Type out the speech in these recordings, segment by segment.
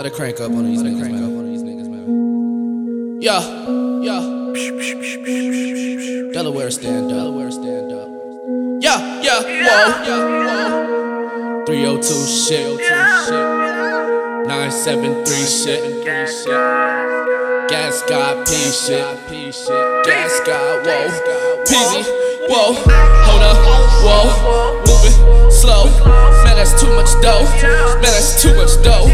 About to crank up on these niggas, man. Yeah, yeah. Delaware stand up. Delaware stand up. Yeah, yeah, whoa, yeah, whoa. 302 shit. 973 shit. Gas God P shit. Gas God, whoa. Peasy, whoa. Hold up, whoa. Moving slow. Man, that's too much dough. Man, that's too much dough.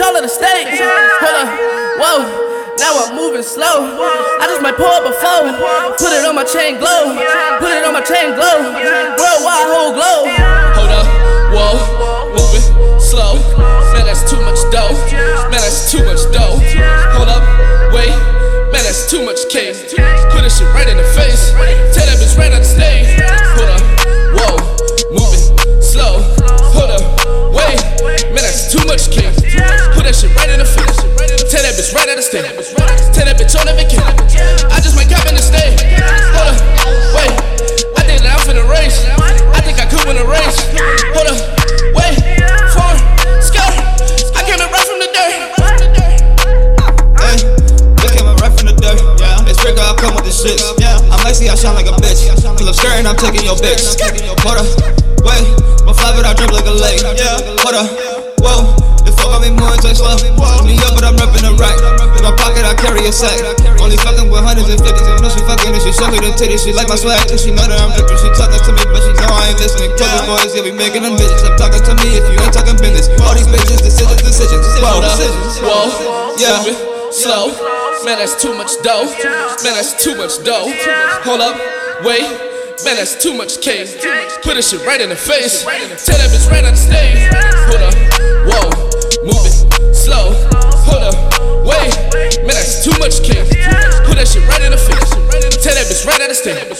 All on the stage. Hold up, whoa. Now I'm moving slow. I just might pour up a foe. Put it on my chain glow. Put it on my chain glow. Worldwide whole glow. Hold up, whoa. Moving slow. Man, that's too much dough. Man, that's too much dough. Hold up, wait. Man, that's too much cake. Come with the shit. Yeah, I'm Lexi, I shine like a bitch. Till I'm skirting, I'm taking your bitch. Hold up, wait, my fly, but I drip like a lake. Hold up, whoa. The fuck on me more touch slow. Me up, but I'm repping the right. In my pocket, I carry a sack. Only fucking with hundreds and fifties. I know she fucking and she show me the titties. She like my swag, and she know that I'm dripping. She talking to me, but she know I ain't listening. Couple boys, yeah, we making them bitches. I'm talking to me if you ain't talking business. All these bitches, decisions, decisions. Whoa, up, decisions. whoa, Yeah. moving slow. Man, that's too much dough. Man, that's too much dough. Hold up, wait. Man, that's too much cake. Put this shit right in the face. Tell that bitch right on the stage. Hold up, whoa, moving slow. Hold up, wait. Man, that's too much cake. Put that shit right in the face. Tell that bitch right on the stage.